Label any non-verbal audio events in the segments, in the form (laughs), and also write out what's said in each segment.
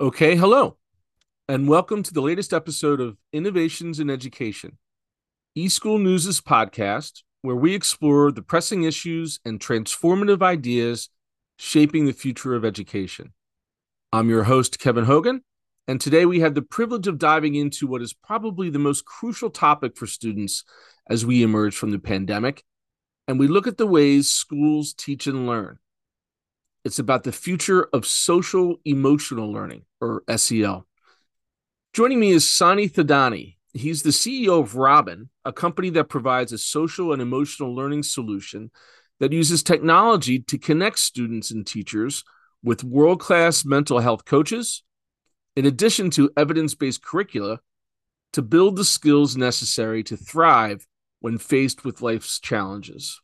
Okay, hello, and welcome to the latest episode of Innovations in Education, eSchool News' podcast, where we explore the pressing issues and transformative ideas shaping the future of education. I'm your host, Kevin Hogan, and today we have the privilege of diving into what is probably the most crucial topic for students as we emerge from the pandemic, and we look at the ways schools teach and learn. It's about the future of social emotional learning, or SEL. Joining me is Sonny Thadani. He's the CEO of Robin, a company that provides a social and emotional learning solution that uses technology to connect students and teachers with world class mental health coaches, in addition to evidence based curricula to build the skills necessary to thrive when faced with life's challenges.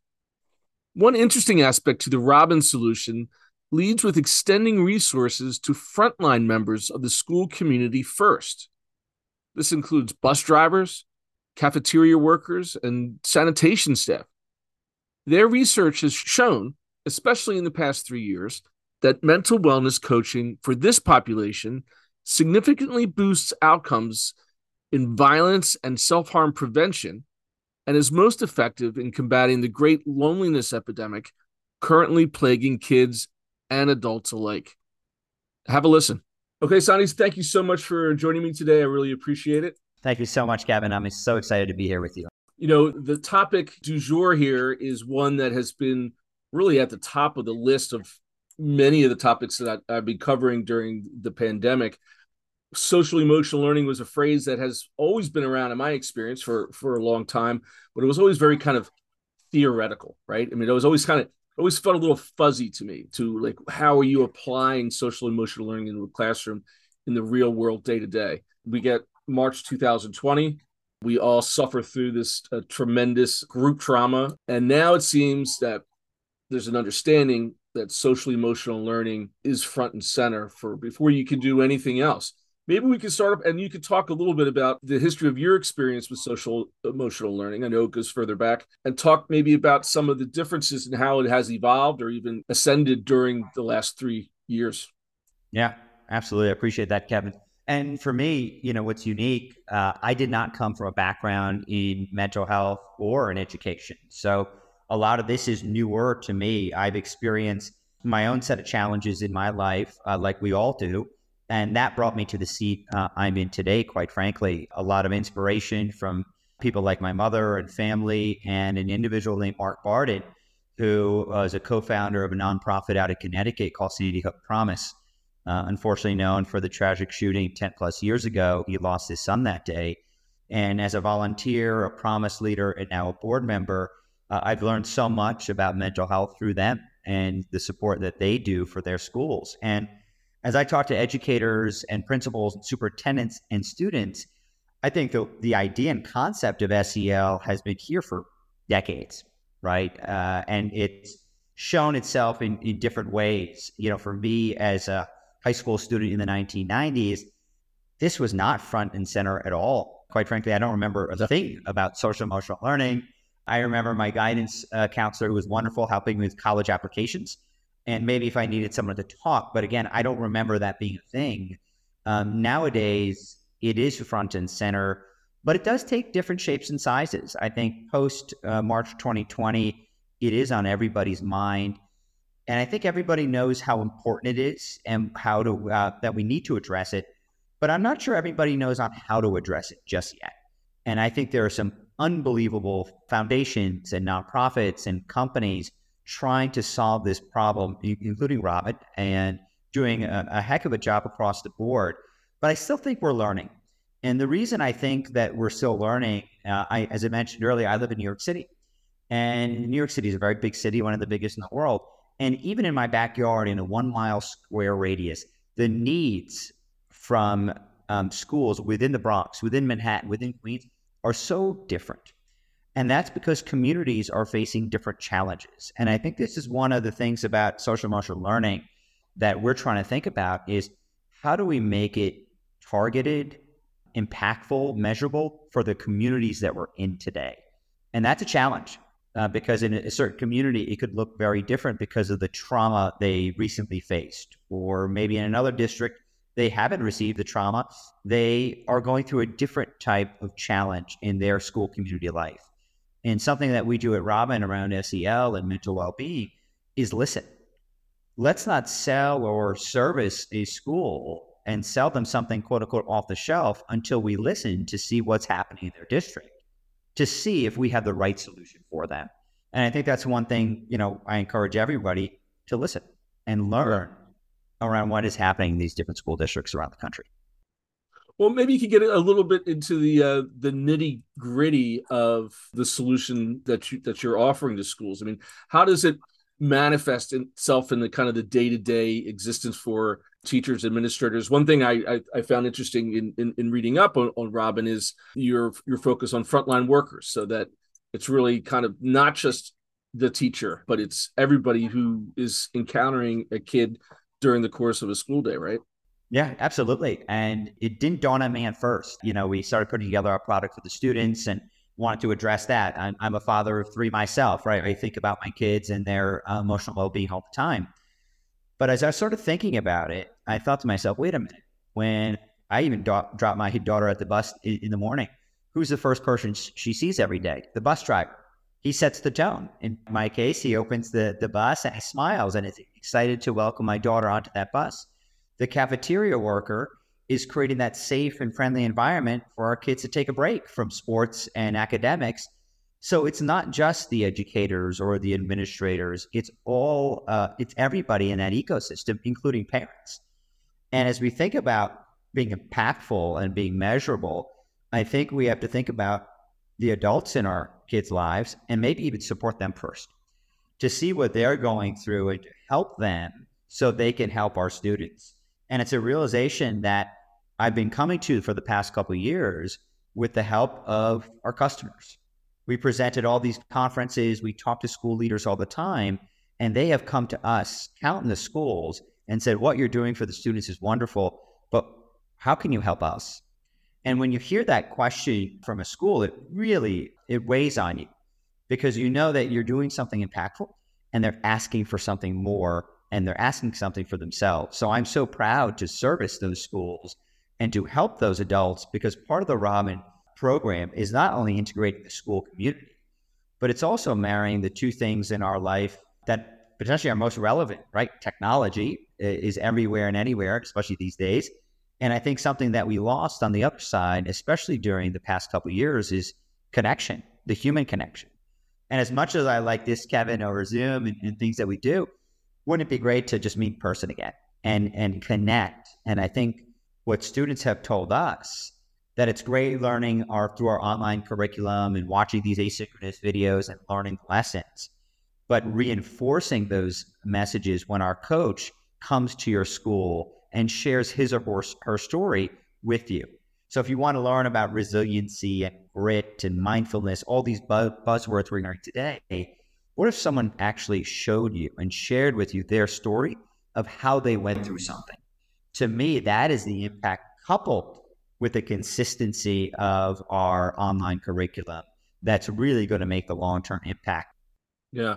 One interesting aspect to the Robin solution leads with extending resources to frontline members of the school community first. This includes bus drivers, cafeteria workers, and sanitation staff. Their research has shown, especially in the past three years, that mental wellness coaching for this population significantly boosts outcomes in violence and self harm prevention and is most effective in combating the great loneliness epidemic currently plaguing kids and adults alike. Have a listen. Okay, Sonny, thank you so much for joining me today. I really appreciate it. Thank you so much, Kevin. I'm so excited to be here with you. You know, the topic du jour here is one that has been really at the top of the list of many of the topics that I've been covering during the pandemic. Social emotional learning was a phrase that has always been around in my experience for for a long time, but it was always very kind of theoretical, right? I mean, it was always kind of always felt a little fuzzy to me to like how are you applying social emotional learning in the classroom in the real world day to day? We get march 2020 we all suffer through this uh, tremendous group trauma. And now it seems that there's an understanding that social emotional learning is front and center for before you can do anything else maybe we can start up and you could talk a little bit about the history of your experience with social emotional learning. I know it goes further back and talk maybe about some of the differences in how it has evolved or even ascended during the last three years. Yeah, absolutely. I appreciate that, Kevin. And for me, you know, what's unique, uh, I did not come from a background in mental health or in education. So a lot of this is newer to me. I've experienced my own set of challenges in my life, uh, like we all do. And that brought me to the seat uh, I'm in today, quite frankly. A lot of inspiration from people like my mother and family, and an individual named Mark Barden, who was a co founder of a nonprofit out of Connecticut called Sandy Hook Promise. Uh, unfortunately, known for the tragic shooting 10 plus years ago, he lost his son that day. And as a volunteer, a promise leader, and now a board member, uh, I've learned so much about mental health through them and the support that they do for their schools. And as I talk to educators and principals and superintendents and students, I think the, the idea and concept of SEL has been here for decades, right? Uh, and it's shown itself in, in different ways. You know, for me as a high school student in the 1990s, this was not front and center at all. Quite frankly, I don't remember a thing about social emotional learning. I remember my guidance uh, counselor who was wonderful helping me with college applications and maybe if I needed someone to talk. But again, I don't remember that being a thing. Um, nowadays, it is front and center, but it does take different shapes and sizes. I think post uh, March 2020, it is on everybody's mind. And I think everybody knows how important it is and how to uh, that we need to address it. But I'm not sure everybody knows on how to address it just yet. And I think there are some unbelievable foundations and nonprofits and companies trying to solve this problem, including Robin, and doing a, a, heck of a job across the board. But I still think we're learning. And the reason I think that we're still learning, uh, I, as I mentioned earlier, I live in New York City. And New York City is a very big city, one of the biggest in the world. And even in my backyard, in a one mile square radius, the needs from um, schools within the Bronx, within Manhattan, within Queens are so different. And that's because communities are facing different challenges. And I think this is one of the things about social emotional learning that we're trying to think about is how do we make it targeted, impactful, measurable for the communities that we're in today? And that's a challenge uh, because in a certain community, it could look very different because of the trauma they recently faced. Or maybe in another district, they haven't received the trauma. They are going through a different type of challenge in their school community life. And something that we do at Robin around SEL and mental well being is listen. Let's not sell or service a school and sell them something quote unquote off the shelf until we listen to see what's happening in their district, to see if we have the right solution for them. And I think that's one thing, you know, I encourage everybody to listen and learn around what is happening in these different school districts around the country. Well, maybe you could get a little bit into the uh, the nitty gritty of the solution that you that you're offering to schools. I mean, how does it manifest itself in the kind of the day to day existence for teachers, administrators? One thing I I, I found interesting in, in, in reading up on, on Robin is your your focus on frontline workers, so that it's really kind of not just the teacher, but it's everybody who is encountering a kid during the course of a school day, right? Yeah, absolutely. And it didn't dawn on me at first. You know, we started putting together our product for the students and wanted to address that. I'm, I'm a father of three myself, right? I think about my kids and their uh, emotional well being all the time. But as I started thinking about it, I thought to myself, wait a minute. When I even do- drop my daughter at the bus in, in the morning, who's the first person she sees every day? The bus driver. He sets the tone. In my case, he opens the, the bus and smiles and is excited to welcome my daughter onto that bus the cafeteria worker is creating that safe and friendly environment for our kids to take a break from sports and academics. So it's not just the educators or the administrators; it's all uh, it's everybody in that ecosystem, including parents. And as we think about being impactful and being measurable, I think we have to think about the adults in our kids' lives and maybe even support them first to see what they're going through and help them so they can help our students. And it's a realization that I've been coming to for the past couple years with the help of our customers. We presented all these conferences, we talk to school leaders all the time, and they have come to us, counting the schools, and said, What you're doing for the students is wonderful, but how can you help us? And when you hear that question from a school, it really it weighs on you because you know that you're doing something impactful and they're asking for something more and they're asking something for themselves. So I'm so proud to service those schools and to help those adults because part of the Robin program is not only integrating the school community, but it's also marrying the two things in our life that potentially are most relevant, right? Technology is everywhere and anywhere, especially these days. And I think something that we lost on the other side, especially during the past couple years, is connection, the human connection. And as much as I like this, Kevin, over Zoom and, and things that we do, wouldn't it be great to just meet person again and and connect? And I think what students have told us that it's great learning our through our online curriculum and watching these asynchronous videos and learning lessons, but reinforcing those messages when our coach comes to your school and shares his or her, her story with you. So if you want to learn about resiliency and grit and mindfulness, all these buzz- buzzwords we're hearing today, what if someone actually showed you and shared with you their story of how they went through something? To me, that is the impact coupled with the consistency of our online curriculum that's really going to make the long term impact. Yeah.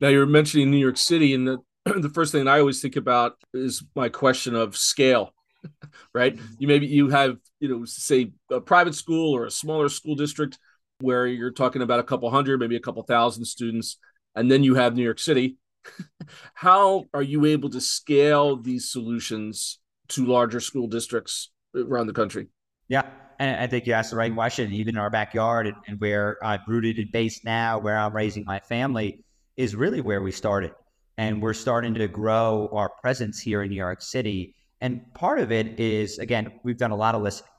Now you're mentioning New York City, and the, (clears throat) the first thing I always think about is my question of scale, (laughs) right? Mm-hmm. You maybe you have, you know, say a private school or a smaller school district where you're talking about a couple hundred, maybe a couple thousand students, and then you have New York City. (laughs) How are you able to scale these solutions to larger school districts around the country? Yeah, and I think you asked the right question. Even in our backyard and, and where I'm rooted and based now, where I'm raising my family, is really where we started. And we're starting to grow our presence here in New York City. And part of it is, again, we've done a lot of listening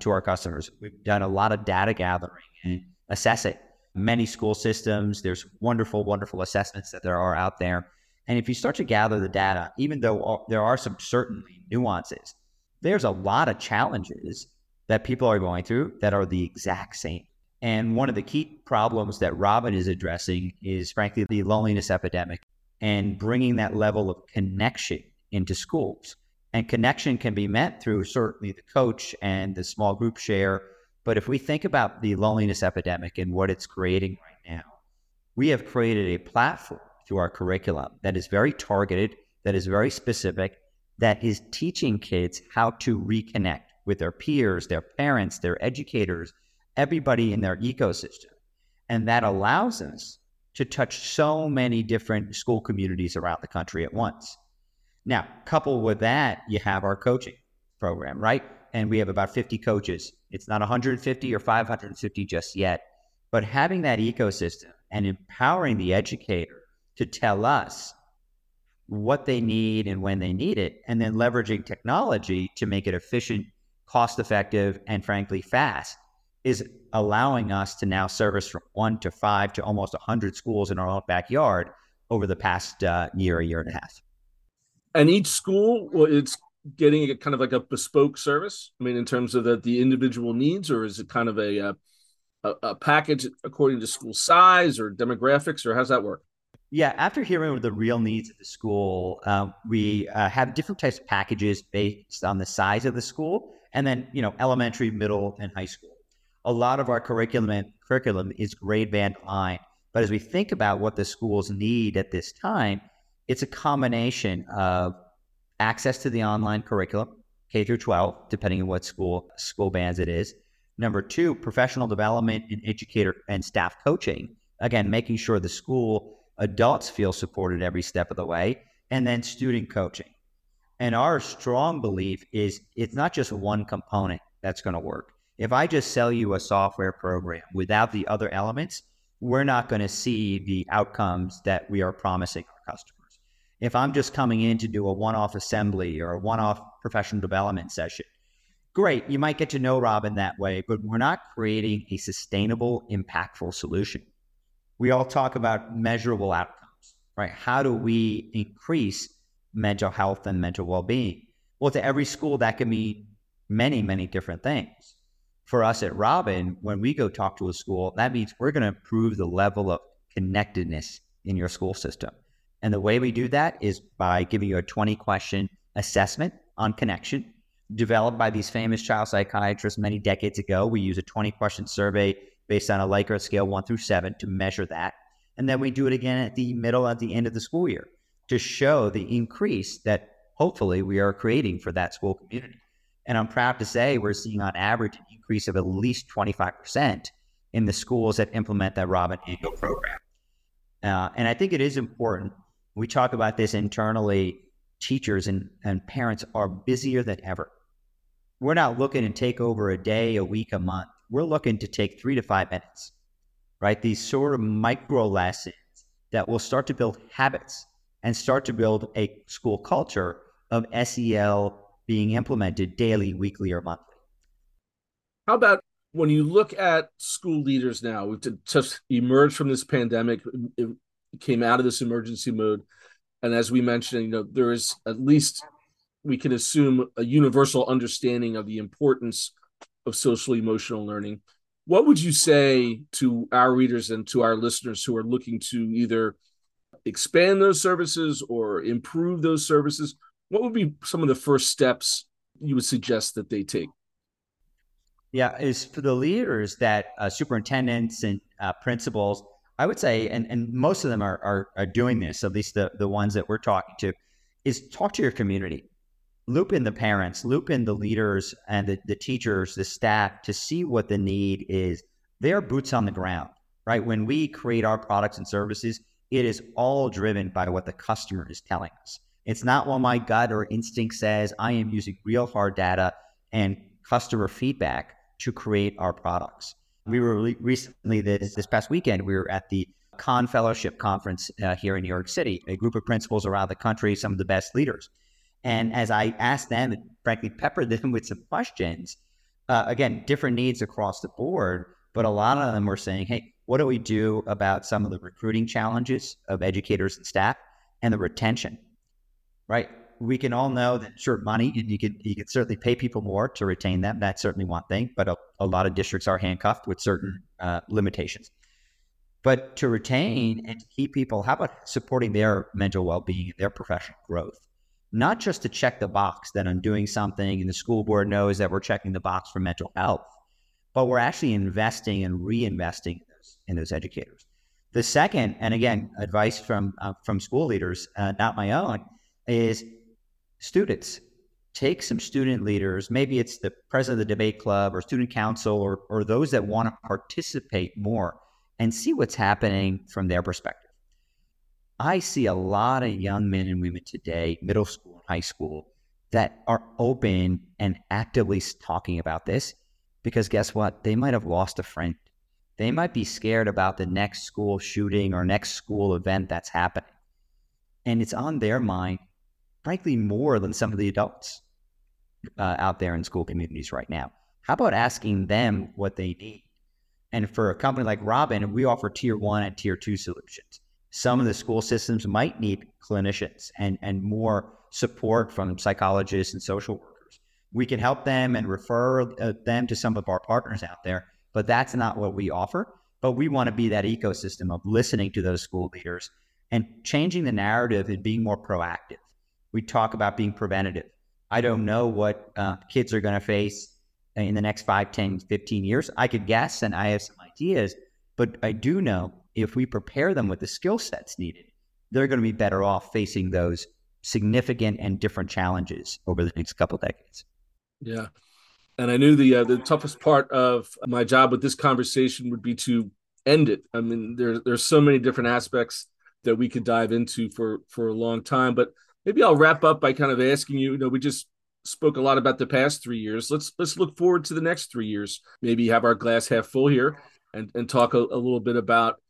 to our customers. We've done a lot of data gathering and assessing many school systems. There's wonderful, wonderful assessments that there are out there. And if you start to gather the data, even though there are some certainly nuances, there's a lot of challenges that people are going through that are the exact same. And one of the key problems that Robin is addressing is, frankly, the loneliness epidemic and bringing that level of connection into schools. And connection can be met through certainly the coach and the small group share but if we think about the loneliness epidemic and what it's creating right now, we have created a platform through our curriculum that is very targeted, that is very specific, that is teaching kids how to reconnect with their peers, their parents, their educators, everybody in their ecosystem. And that allows us to touch so many different school communities around the country at once. Now, coupled with that, you have our coaching program, right? And we have about 50 coaches. It's not 150 or 550 just yet, but having that ecosystem and empowering the educator to tell us what they need and when they need it, and then leveraging technology to make it efficient, cost effective, and frankly, fast is allowing us to now service from one to five to almost 100 schools in our own backyard over the past uh, year, a year and a half. And each school, well, it's getting a kind of like a bespoke service. I mean, in terms of the, the individual needs, or is it kind of a, uh, a, a package according to school size or demographics, or how's that work? Yeah, after hearing the real needs of the school, uh, we uh, have different types of packages based on the size of the school, and then you know elementary, middle, and high school a lot of our curriculum curriculum is grade band aligned. But as we think about what the schools need at this time, it's a combination of access to the online curriculum, K through 12, depending on what school school bands it is. Number two, professional development and educator and staff coaching. Again, making sure the school adults feel supported every step of the way, and then student coaching. And our strong belief is it's not just one component that's going to work. If I just sell you a software program without the other elements, we're not going to see the outcomes that we are promising our customers. If I'm just coming in to do a one off assembly or a one off professional development session, great, you might get to know Robin that way, but we're not creating a sustainable, impactful solution. We all talk about measurable outcomes, right? How do we increase mental health and mental well being? Well, to every school, that can mean many, many different things for us at Robin, when we go talk to a school, that means we're going to improve the level of connectedness in your school system. And the way we do that is by giving you a 20 question assessment on connection developed by these famous child psychiatrists many decades ago. We use a 20 question survey based on a Likert scale one through seven to measure that. And then we do it again at the middle, at the end of the school year to show the increase that hopefully we are creating for that school community. And I'm proud to say we're seeing on average an increase of at least 25% in the schools that implement that Robin annual program. Uh, and I think it is important. We talk about this internally. Teachers and, and parents are busier than ever. We're not looking to take over a day, a week, a month. We're looking to take three to five minutes, right? These sort of micro lessons that will start to build habits and start to build a school culture of SEL being implemented daily, weekly, or monthly. How about when you look at school leaders now? We've just emerged from this pandemic, came out of this emergency mode, and as we mentioned, you know, there is at least we can assume a universal understanding of the importance of social emotional learning. What would you say to our readers and to our listeners who are looking to either expand those services or improve those services? what would be some of the first steps you would suggest that they take? Yeah, is for the leaders that uh, superintendents and uh, principals, I would say, and, and most of them are, are, are doing this, at least the, the ones that we're talking to, is talk to your community. Loop in the parents, loop in the leaders and the, the teachers, the staff to see what the need is. They're boots on the ground, right? When we create our products and services, it is all driven by what the customer is telling us. It's not what my gut or instinct says. I am using real hard data and customer feedback to create our products. We were re- recently this, this past weekend. We were at the Cahn Fellowship Conference uh, here in New York City. A group of principals around the country, some of the best leaders. And as I asked them, and frankly peppered them (laughs) with some questions, uh, again, different needs across the board, but a lot of them were saying, "Hey, what do we do about some of the recruiting challenges of educators and staff and the retention?" right? We can all know that sure money you could you could certainly pay people more to retain them. That's certainly one thing, but a, a lot of districts are handcuffed with certain uh, limitations. But to retain and to keep people, how about supporting their mental well-being, their professional growth? Not just to check the box that I'm doing something and the school board knows that we're checking the box for mental health, but we're actually investing and reinvesting in those, in those educators. The second, and again, advice from uh, from school leaders, uh, not my own, is students. Take some student leaders, maybe it's the president of the debate club or student council or, or those that want to participate more and see what's happening from their perspective. I see a lot of young men and women today, middle school and high school, that are open and actively talking about this because guess what? They might have lost a friend. They might be scared about the next school shooting or next school event that's happening. And it's on their mind, frankly, more than some of the adults uh, out there in school communities right now. How about asking them what they need? And for a company like Robin, we offer tier one and tier two solutions. Some of the school systems might need clinicians and, and more support from psychologists and social workers. We can help them and refer uh, them to some of our partners out there, but that's not what we offer. But we want to be that ecosystem of listening to those school leaders and changing the narrative and being more proactive. We talk about being preventative. I don't know what uh, kids are going to face in the next 5, 10, 15 years. I could guess and I have some ideas, but I do know if we prepare them with the skill sets needed, they're going to be better off facing those significant and different challenges over the next couple decades. Yeah. And I knew the uh, the toughest part of my job with this conversation would be to end it. I mean, there, there's so many different aspects that we could dive into for for a long time, but maybe I'll wrap up by kind of asking you. You know, we just spoke a lot about the past three years. Let's let's look forward to the next three years. Maybe have our glass half full here, and and talk a, a little bit about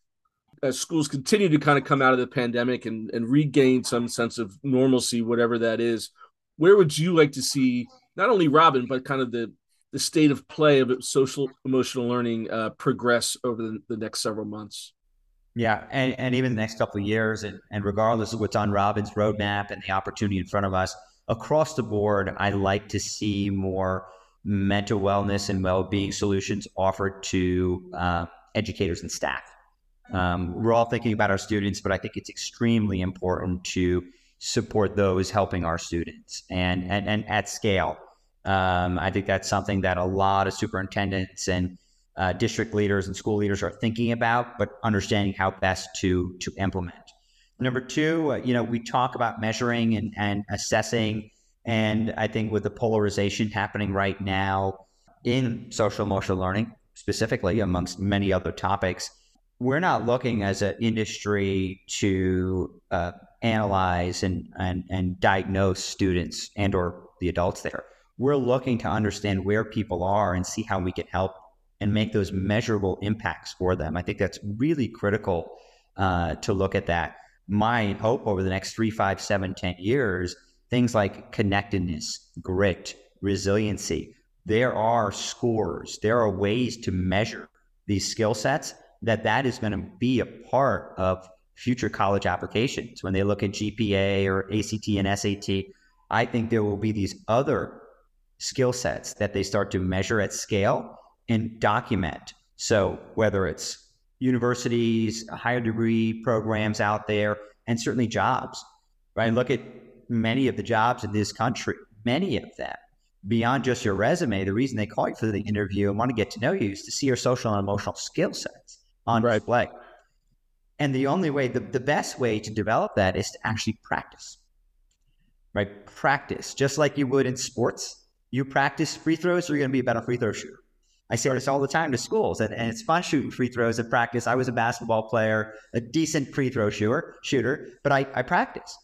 as schools continue to kind of come out of the pandemic and, and regain some sense of normalcy, whatever that is, where would you like to see not only Robin, but kind of the, the state of play of social emotional learning uh, progress over the, the, next several months? Yeah, and, and even the next couple of years, and, and regardless of what's on Robin's roadmap and the opportunity in front of us, across the board, I like to see more mental wellness and well-being solutions offered to uh, educators and staff. Um, we're all thinking about our students, but I think it's extremely important to support those helping our students and and, and at scale. Um, I think that's something that a lot of superintendents and uh, district leaders and school leaders are thinking about, but understanding how best to to implement. Number two, uh, you know, we talk about measuring and, and assessing, and I think with the polarization happening right now in social emotional learning, specifically amongst many other topics, we're not looking as an industry to uh, analyze and, and, and diagnose students and or the adults there. We're looking to understand where people are and see how we can help and make those measurable impacts for them. I think that's really critical uh, to look at that. My hope over the next three, five, seven, ten years, things like connectedness, grit, resiliency, there are scores, there are ways to measure these skill sets that that is going to be a part of future college applications when they look at GPA or ACT and SAT. I think there will be these other skill sets that they start to measure at scale and document. So whether it's universities, higher degree programs out there, and certainly jobs, right? Look at many of the jobs in this country, many of them beyond just your resume. The reason they call you for the interview and want to get to know you is to see your social and emotional skill sets on right. display. And the only way, the, the best way to develop that is to actually practice, right? Practice, just like you would in sports. You practice free throws, you're going to be a better free throw shooter. I say this all the time to schools, and, and it's fun shooting free throws at practice. I was a basketball player, a decent free throw shooter, shooter, but I, I practice.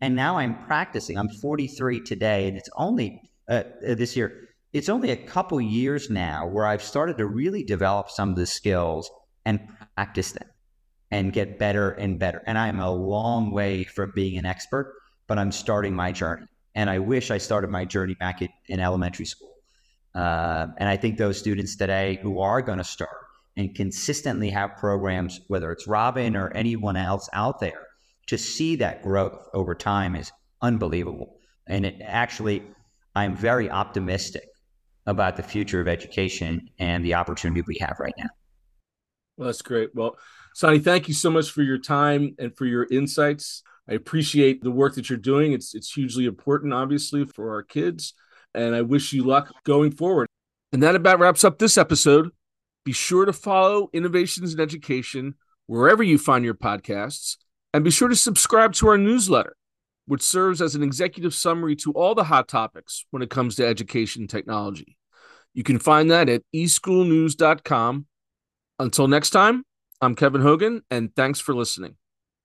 And now I'm practicing. I'm 43 today, and it's only uh, this year. It's only a couple years now where I've started to really develop some of the skills and practice them and get better and better. And I am a long way from being an expert, but I'm starting my journey. And I wish I started my journey back in, in elementary school. Uh, and I think those students today who are going to start and consistently have programs, whether it's Robin or anyone else out there, to see that growth over time is unbelievable. And it actually, I'm very optimistic about the future of education and the opportunity we have right now. Well, that's great. Well, Sonny, thank you so much for your time and for your insights. I appreciate the work that you're doing. It's it's hugely important, obviously, for our kids and I wish you luck going forward. And that about wraps up this episode. Be sure to follow Innovations in Education wherever you find your podcasts, and be sure to subscribe to our newsletter, which serves as an executive summary to all the hot topics when it comes to education technology. You can find that at eschoolnews.com. Until next time, I'm Kevin Hogan, and thanks for listening.